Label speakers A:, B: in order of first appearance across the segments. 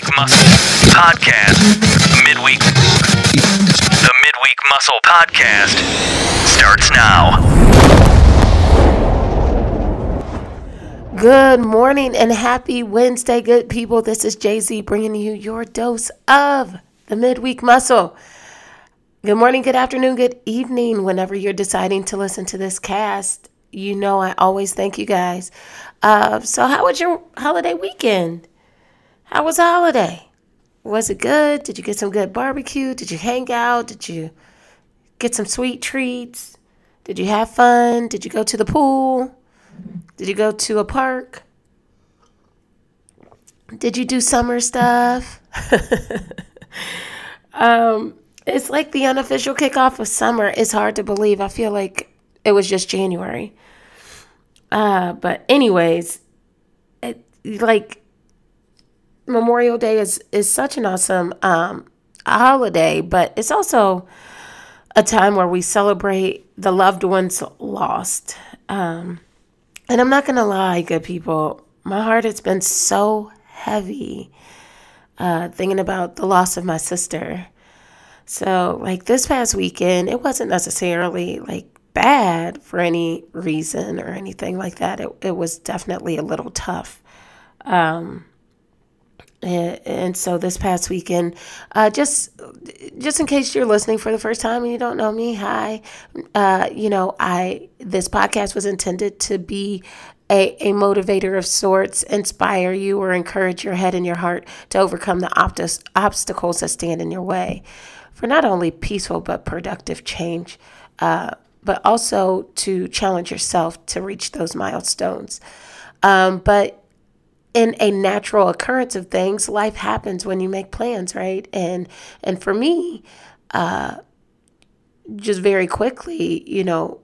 A: Midweek Muscle Podcast. Midweek. The Midweek Muscle Podcast starts now.
B: Good morning and happy Wednesday, good people. This is Jay Z bringing you your dose of the midweek muscle. Good morning, good afternoon, good evening, whenever you're deciding to listen to this cast. You know, I always thank you guys. Uh, so, how was your holiday weekend? How was the holiday? Was it good? Did you get some good barbecue? Did you hang out? Did you get some sweet treats? Did you have fun? Did you go to the pool? Did you go to a park? Did you do summer stuff? um, it's like the unofficial kickoff of summer. It's hard to believe. I feel like it was just January. Uh, but anyways, it, like Memorial Day is is such an awesome um, holiday, but it's also a time where we celebrate the loved ones lost. Um, and I'm not gonna lie, good people, my heart has been so heavy uh, thinking about the loss of my sister. So, like this past weekend, it wasn't necessarily like bad for any reason or anything like that. It, it was definitely a little tough. Um, and, and so this past weekend, uh, just just in case you're listening for the first time and you don't know me, hi. Uh, you know, I this podcast was intended to be a, a motivator of sorts, inspire you or encourage your head and your heart to overcome the optis, obstacles that stand in your way for not only peaceful but productive change, uh, but also to challenge yourself to reach those milestones. Um, but in a natural occurrence of things, life happens when you make plans, right? And and for me, uh, just very quickly, you know,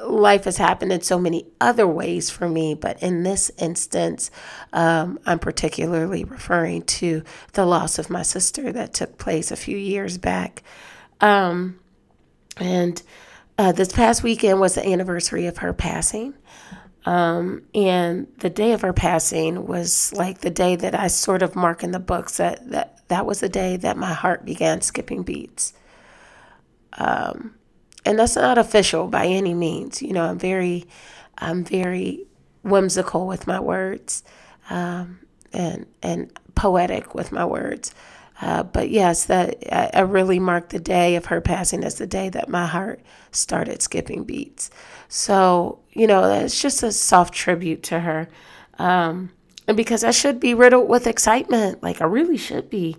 B: life has happened in so many other ways for me, but in this instance, um, I'm particularly referring to the loss of my sister that took place a few years back. Um, and uh, this past weekend was the anniversary of her passing. Um, and the day of her passing was like the day that I sort of mark in the books that that, that was the day that my heart began skipping beats. Um, and that's not official by any means. You know, I'm very, I'm very whimsical with my words, um, and and poetic with my words. Uh, but yes, that I, I, really marked the day of her passing as the day that my heart started skipping beats. So you know, it's just a soft tribute to her, um, and because I should be riddled with excitement, like I really should be.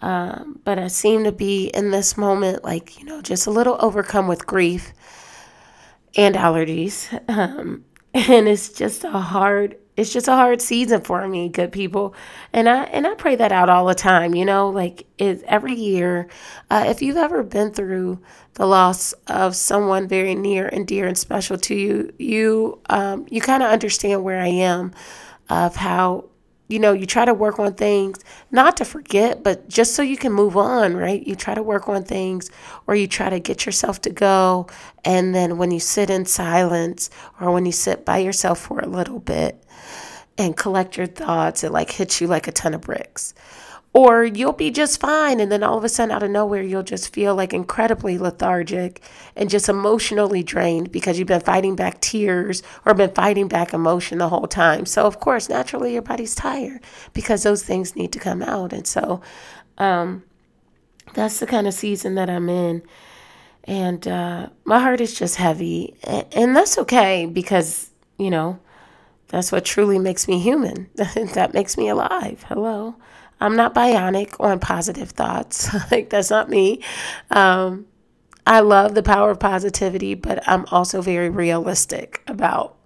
B: Um, but I seem to be in this moment, like, you know, just a little overcome with grief and allergies. Um, and it's just a hard, it's just a hard season for me, good people. And I, and I pray that out all the time, you know, like it, every year. Uh, if you've ever been through the loss of someone very near and dear and special to you, you, um, you kind of understand where I am of how you know, you try to work on things, not to forget, but just so you can move on, right? You try to work on things or you try to get yourself to go. And then when you sit in silence or when you sit by yourself for a little bit and collect your thoughts, it like hits you like a ton of bricks or you'll be just fine. And then all of a sudden, out of nowhere, you'll just feel like incredibly lethargic and just emotionally drained because you've been fighting back tears or been fighting back emotion the whole time. So, of course, naturally, your body's tired because those things need to come out. And so, um, that's the kind of season that I'm in. And uh, my heart is just heavy. And, and that's okay because, you know, that's what truly makes me human. that makes me alive. Hello. I'm not bionic on positive thoughts. like, that's not me. Um, I love the power of positivity, but I'm also very realistic about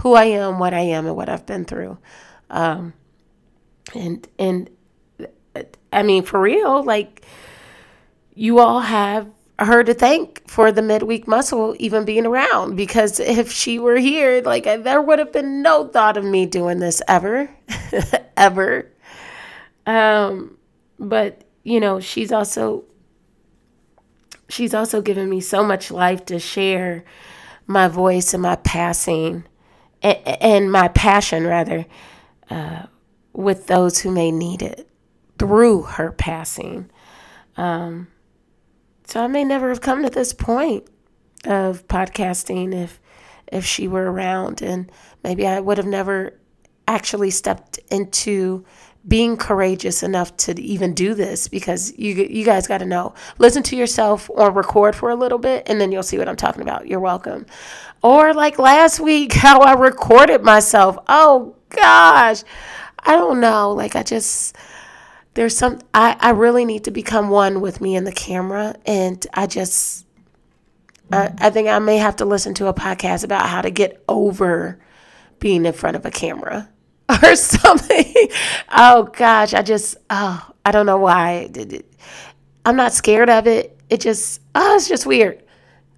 B: who I am, what I am, and what I've been through. Um, and, and I mean, for real, like, you all have her to thank for the midweek muscle even being around because if she were here, like, there would have been no thought of me doing this ever, ever. Um, but you know, she's also she's also given me so much life to share my voice and my passing and, and my passion rather uh, with those who may need it. through her passing. Um, so I may never have come to this point of podcasting if if she were around and maybe I would have never actually stepped into being courageous enough to even do this because you you guys got to know. Listen to yourself or record for a little bit and then you'll see what I'm talking about. You're welcome. Or like last week how I recorded myself. Oh gosh. I don't know. Like I just there's some I I really need to become one with me and the camera and I just I, I think I may have to listen to a podcast about how to get over being in front of a camera or something. oh gosh, I just oh I don't know why. I'm not scared of it. It just oh it's just weird.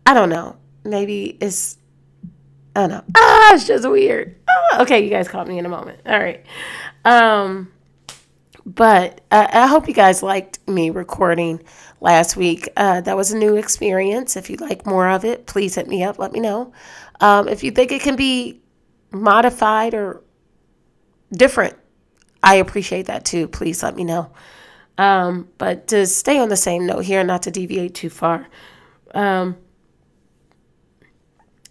B: I don't know. Maybe it's I don't know. Ah, it's just weird. Oh, okay, you guys caught me in a moment. All right. Um, but I, I hope you guys liked me recording last week. Uh, that was a new experience. If you'd like more of it, please hit me up. Let me know. Um, if you think it can be modified or different, I appreciate that too. Please let me know. Um, but to stay on the same note here, not to deviate too far. Um,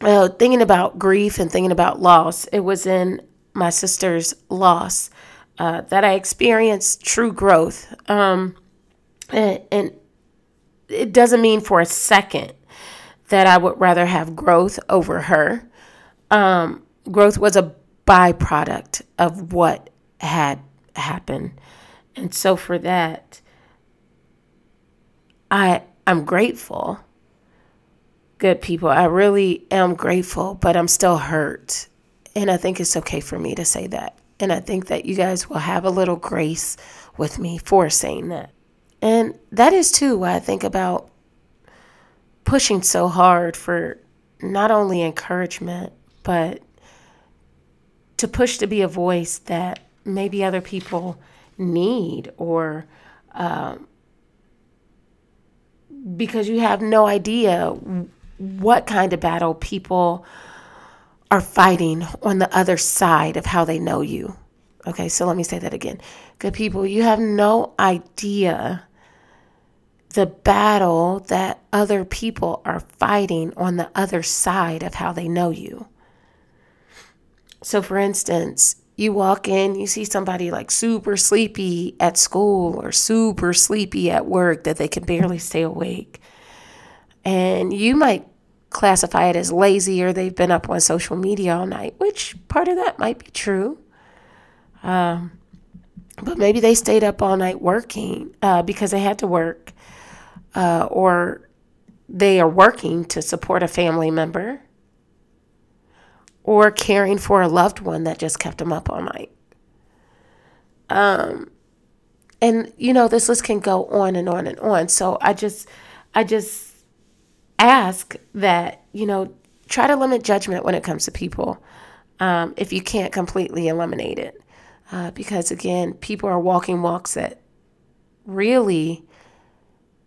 B: uh, thinking about grief and thinking about loss, it was in my sister's loss uh, that I experienced true growth. Um, and, and it doesn't mean for a second that I would rather have growth over her. Um, growth was a byproduct of what had happened. And so for that, I I'm grateful. Good people. I really am grateful, but I'm still hurt. And I think it's okay for me to say that. And I think that you guys will have a little grace with me for saying that. And that is too why I think about pushing so hard for not only encouragement, but to push to be a voice that maybe other people need or um, because you have no idea what kind of battle people are fighting on the other side of how they know you. Okay, so let me say that again. Good people, you have no idea the battle that other people are fighting on the other side of how they know you. So, for instance, you walk in, you see somebody like super sleepy at school or super sleepy at work that they can barely stay awake. And you might classify it as lazy or they've been up on social media all night, which part of that might be true. Um, but maybe they stayed up all night working uh, because they had to work uh, or they are working to support a family member or caring for a loved one that just kept them up all night. Um, and you know this list can go on and on and on. So I just, I just ask that you know try to limit judgment when it comes to people, um, if you can't completely eliminate it, uh, because again, people are walking walks that really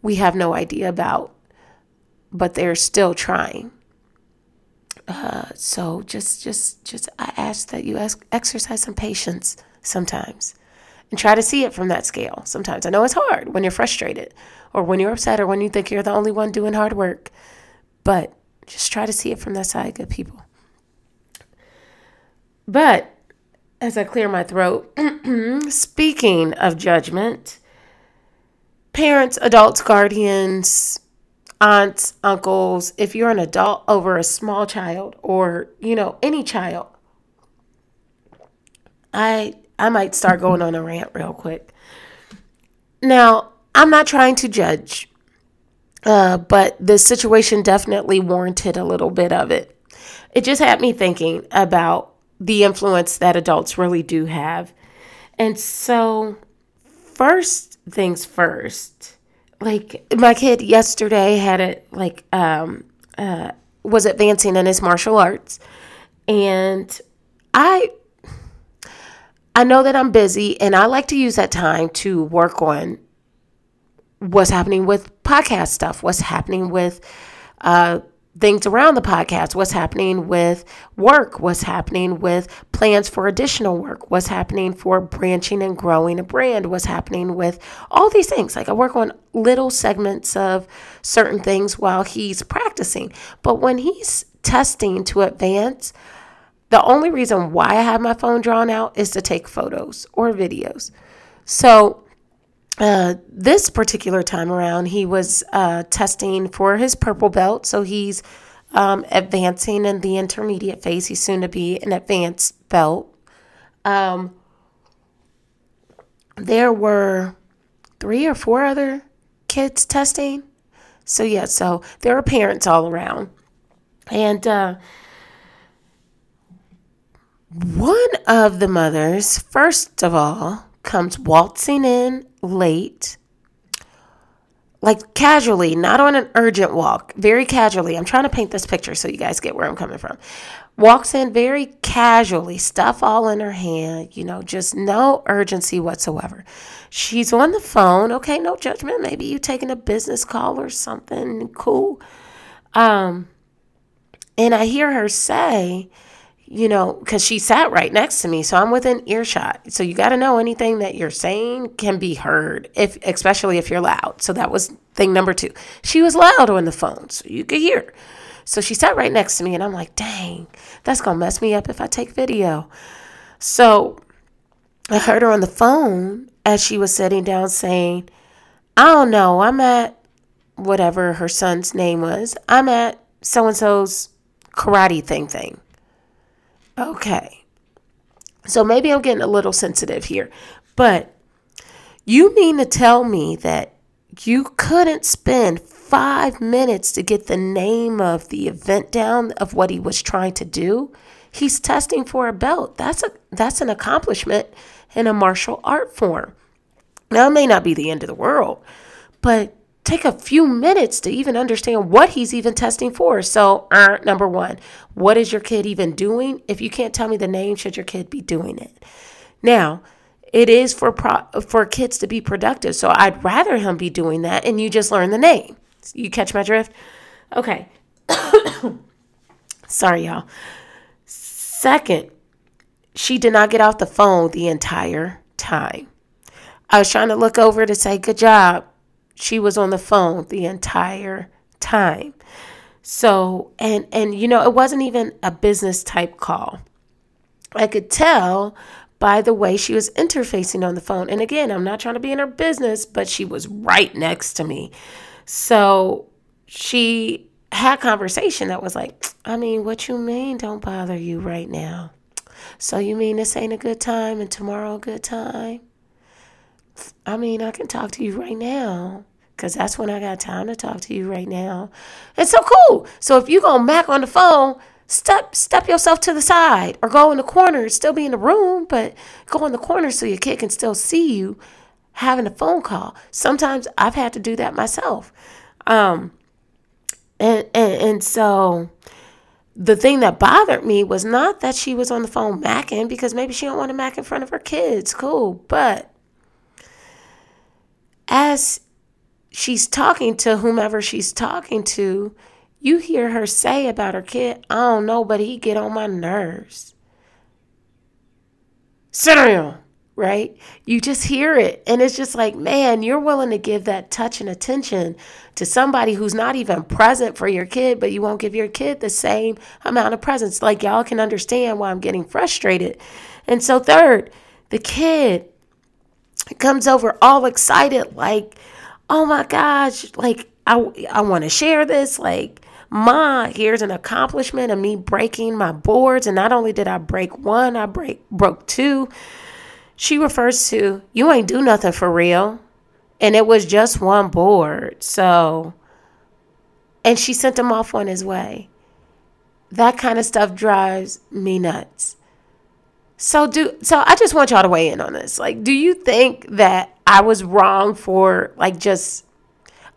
B: we have no idea about, but they're still trying. Uh, so just, just, just, I ask that you ask, exercise some patience sometimes, and try to see it from that scale. Sometimes I know it's hard when you're frustrated, or when you're upset, or when you think you're the only one doing hard work, but just try to see it from that side, good people. But as I clear my throat, speaking of judgment, parents, adults, guardians, aunts, uncles, if you're an adult over a small child or, you know, any child, I I might start going on a rant real quick. Now, I'm not trying to judge, uh, but the situation definitely warranted a little bit of it. It just had me thinking about the influence that adults really do have. And so, first things first. Like my kid yesterday had it like um uh was advancing in his martial arts and I I know that I'm busy and I like to use that time to work on what's happening with podcast stuff, what's happening with uh things around the podcast, what's happening with work, what's happening with plans for additional work, what's happening for branching and growing a brand, what's happening with all these things. Like I work on little segments of certain things while he's practicing. But when he's testing to advance, the only reason why I have my phone drawn out is to take photos or videos. So uh, this particular time around, he was uh, testing for his purple belt. So he's um, advancing in the intermediate phase. He's soon to be an advanced belt. Um, there were three or four other kids testing. So, yeah, so there are parents all around. And uh, one of the mothers, first of all, comes waltzing in late, like casually, not on an urgent walk, very casually. I'm trying to paint this picture so you guys get where I'm coming from. Walks in very casually, stuff all in her hand, you know, just no urgency whatsoever. She's on the phone. Okay, no judgment. Maybe you taking a business call or something cool. Um, and I hear her say, you know, because she sat right next to me, so I'm within earshot. So you got to know anything that you're saying can be heard, if especially if you're loud. So that was thing number two. She was loud on the phone, so you could hear. So she sat right next to me, and I'm like, dang, that's gonna mess me up if I take video. So I heard her on the phone as she was sitting down saying, I don't know, I'm at whatever her son's name was. I'm at so and so's karate thing thing. Okay. So maybe I'm getting a little sensitive here, but you mean to tell me that you couldn't spend five minutes to get the name of the event down of what he was trying to do? He's testing for a belt. That's a that's an accomplishment in a martial art form. Now it may not be the end of the world, but take a few minutes to even understand what he's even testing for. So, uh, number one, what is your kid even doing? If you can't tell me the name, should your kid be doing it? Now, it is for pro- for kids to be productive. So I'd rather him be doing that and you just learn the name. You catch my drift? Okay. Sorry, y'all. Second, she did not get off the phone the entire time. I was trying to look over to say, good job she was on the phone the entire time. So, and and you know, it wasn't even a business type call. I could tell by the way she was interfacing on the phone. And again, I'm not trying to be in her business, but she was right next to me. So, she had conversation that was like, I mean, what you mean don't bother you right now? So you mean this ain't a good time and tomorrow a good time? I mean, I can talk to you right now because that's when I got time to talk to you right now. It's so cool. So if you go mac on the phone, step step yourself to the side or go in the corner, still be in the room, but go in the corner so your kid can still see you having a phone call. Sometimes I've had to do that myself. Um, and, and, and so the thing that bothered me was not that she was on the phone macking because maybe she don't want to mac in front of her kids. Cool. But as she's talking to whomever she's talking to, you hear her say about her kid, I don't know, but he get on my nerves. Down, right? You just hear it. And it's just like, man, you're willing to give that touch and attention to somebody who's not even present for your kid, but you won't give your kid the same amount of presence. Like, y'all can understand why I'm getting frustrated. And so, third, the kid comes over all excited, like, oh my gosh, like, I, I want to share this. Like, Ma, here's an accomplishment of me breaking my boards. And not only did I break one, I break broke two. She refers to, you ain't do nothing for real. And it was just one board. So, and she sent him off on his way. That kind of stuff drives me nuts. So do so I just want y'all to weigh in on this. Like do you think that I was wrong for like just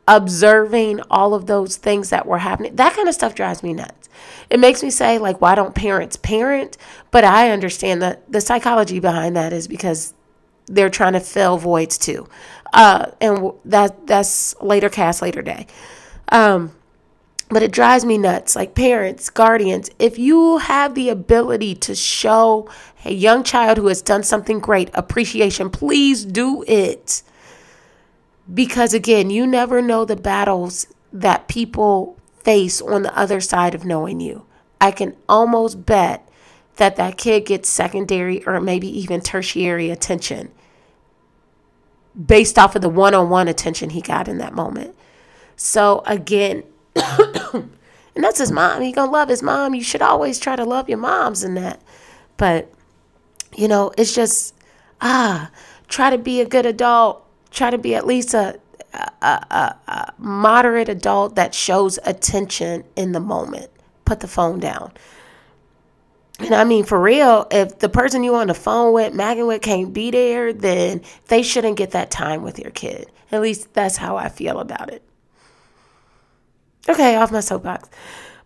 B: observing all of those things that were happening? That kind of stuff drives me nuts. It makes me say like why don't parents parent? But I understand that the psychology behind that is because they're trying to fill voids too. Uh, and that that's later cast later day. Um, but it drives me nuts. Like parents, guardians, if you have the ability to show a young child who has done something great appreciation, please do it. Because again, you never know the battles that people face on the other side of knowing you. I can almost bet that that kid gets secondary or maybe even tertiary attention based off of the one-on-one attention he got in that moment. So again, and that's his mom. He gonna love his mom. You should always try to love your moms and that. But you know, it's just ah, try to be a good adult. Try to be at least a a, a, a moderate adult that shows attention in the moment. Put the phone down. And I mean, for real, if the person you on the phone with, Megan with, can't be there, then they shouldn't get that time with your kid. At least that's how I feel about it. Okay, off my soapbox.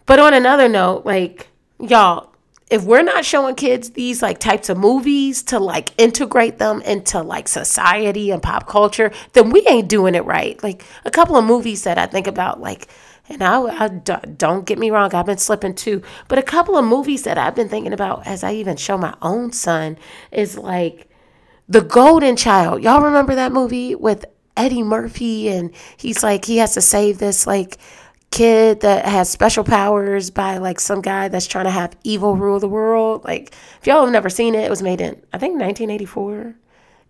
B: But on another note, like, y'all, if we're not showing kids these like types of movies to like integrate them into like society and pop culture, then we ain't doing it right. Like a couple of movies that I think about, like, and I, I don't get me wrong, I've been slipping too, but a couple of movies that I've been thinking about as I even show my own son is like The Golden Child. Y'all remember that movie with Eddie Murphy and he's like he has to save this like kid that has special powers by like some guy that's trying to have evil rule the world. Like, if y'all have never seen it, it was made in, I think, 1984.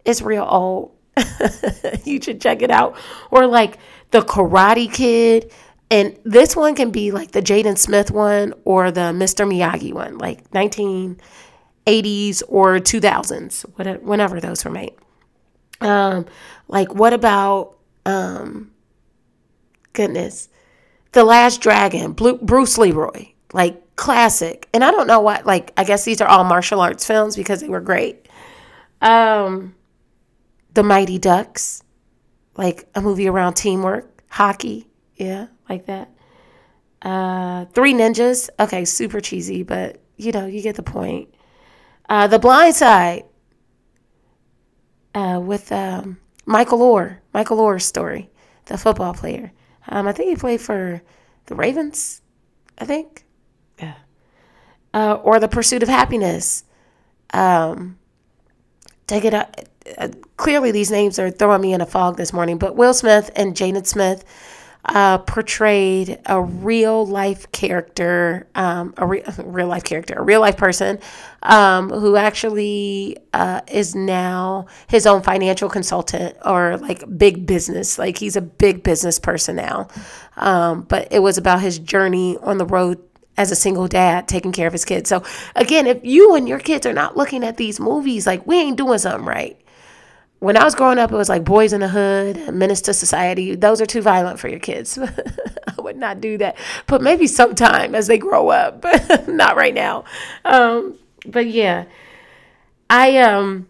B: It's real old. you should check it out. Or like The Karate Kid. And this one can be like the Jaden Smith one or the Mr. Miyagi one, like 1980s or 2000s, whenever those were made. Um, like, what about, um, goodness, the Last Dragon, Bruce Leroy, like classic. And I don't know what, like, I guess these are all martial arts films because they were great. Um, The Mighty Ducks, like a movie around teamwork, hockey, yeah, like that. Uh, Three Ninjas, okay, super cheesy, but you know, you get the point. Uh, the Blind Side, uh, with um, Michael Oher, Michael Oher's story, the football player. Um, I think he played for the Ravens. I think. Yeah. Uh, or the Pursuit of Happiness. Um, take it up. Uh, clearly, these names are throwing me in a fog this morning. But Will Smith and Jaden Smith uh, portrayed a real life character, um, a re- real life character, a real life person um, who actually uh, is now his own financial consultant or like big business. Like he's a big business person now. Um, but it was about his journey on the road as a single dad taking care of his kids. So again, if you and your kids are not looking at these movies, like we ain't doing something right when I was growing up, it was like Boyz n the Hood, to Society. Those are too violent for your kids. I would not do that. But maybe sometime as they grow up, but not right now. Um, but yeah, I um,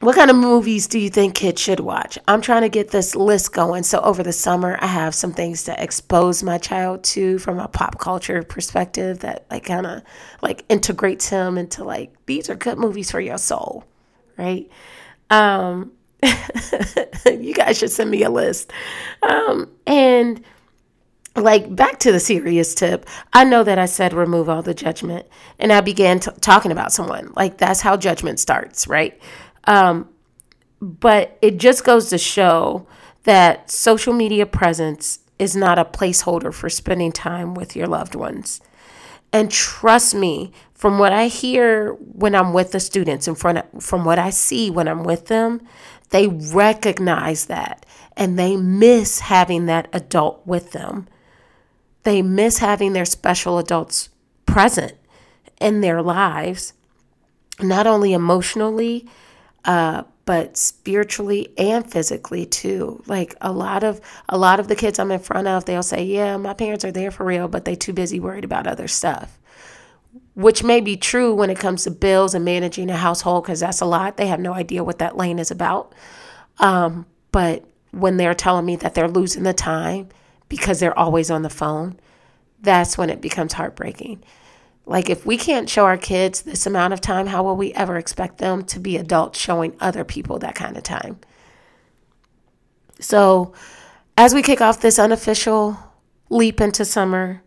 B: what kind of movies do you think kids should watch? I'm trying to get this list going. So over the summer, I have some things to expose my child to from a pop culture perspective that like kind of like integrates him into like these are good movies for your soul, right? Um, you guys should send me a list. Um, and like back to the serious tip, I know that I said remove all the judgment, and I began t- talking about someone. Like that's how judgment starts, right? Um, but it just goes to show that social media presence is not a placeholder for spending time with your loved ones. And trust me, from what I hear when I'm with the students, and from, from what I see when I'm with them, they recognize that and they miss having that adult with them. They miss having their special adults present in their lives, not only emotionally, uh, but spiritually and physically too. Like a lot of a lot of the kids I'm in front of, they'll say, "Yeah, my parents are there for real, but they too busy worried about other stuff." Which may be true when it comes to bills and managing a household because that's a lot. They have no idea what that lane is about. Um, but when they're telling me that they're losing the time because they're always on the phone, that's when it becomes heartbreaking. Like, if we can't show our kids this amount of time, how will we ever expect them to be adults showing other people that kind of time? So, as we kick off this unofficial leap into summer,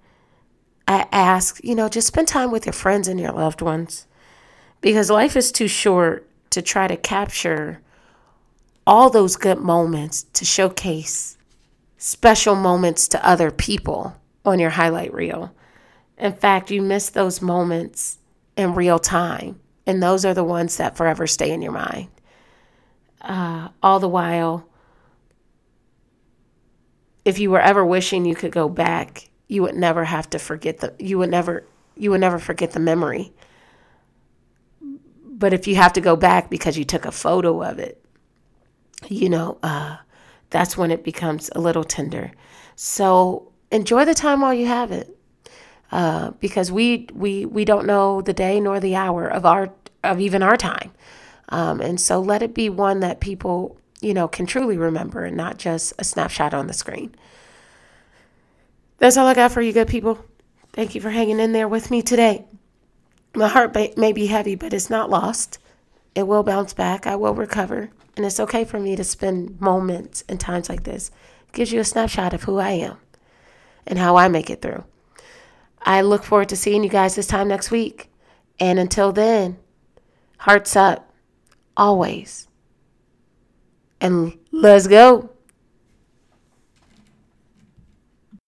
B: I ask, you know, just spend time with your friends and your loved ones because life is too short to try to capture all those good moments to showcase special moments to other people on your highlight reel. In fact, you miss those moments in real time, and those are the ones that forever stay in your mind. Uh, all the while, if you were ever wishing you could go back, you would never have to forget the you would never you would never forget the memory. But if you have to go back because you took a photo of it, you know, uh, that's when it becomes a little tender. So enjoy the time while you have it, uh, because we we we don't know the day nor the hour of our of even our time, um, and so let it be one that people you know can truly remember and not just a snapshot on the screen. That's all I got for you, good people. Thank you for hanging in there with me today. My heart may be heavy, but it's not lost. It will bounce back. I will recover. And it's okay for me to spend moments and times like this. It gives you a snapshot of who I am and how I make it through. I look forward to seeing you guys this time next week. And until then, hearts up, always. And let's go.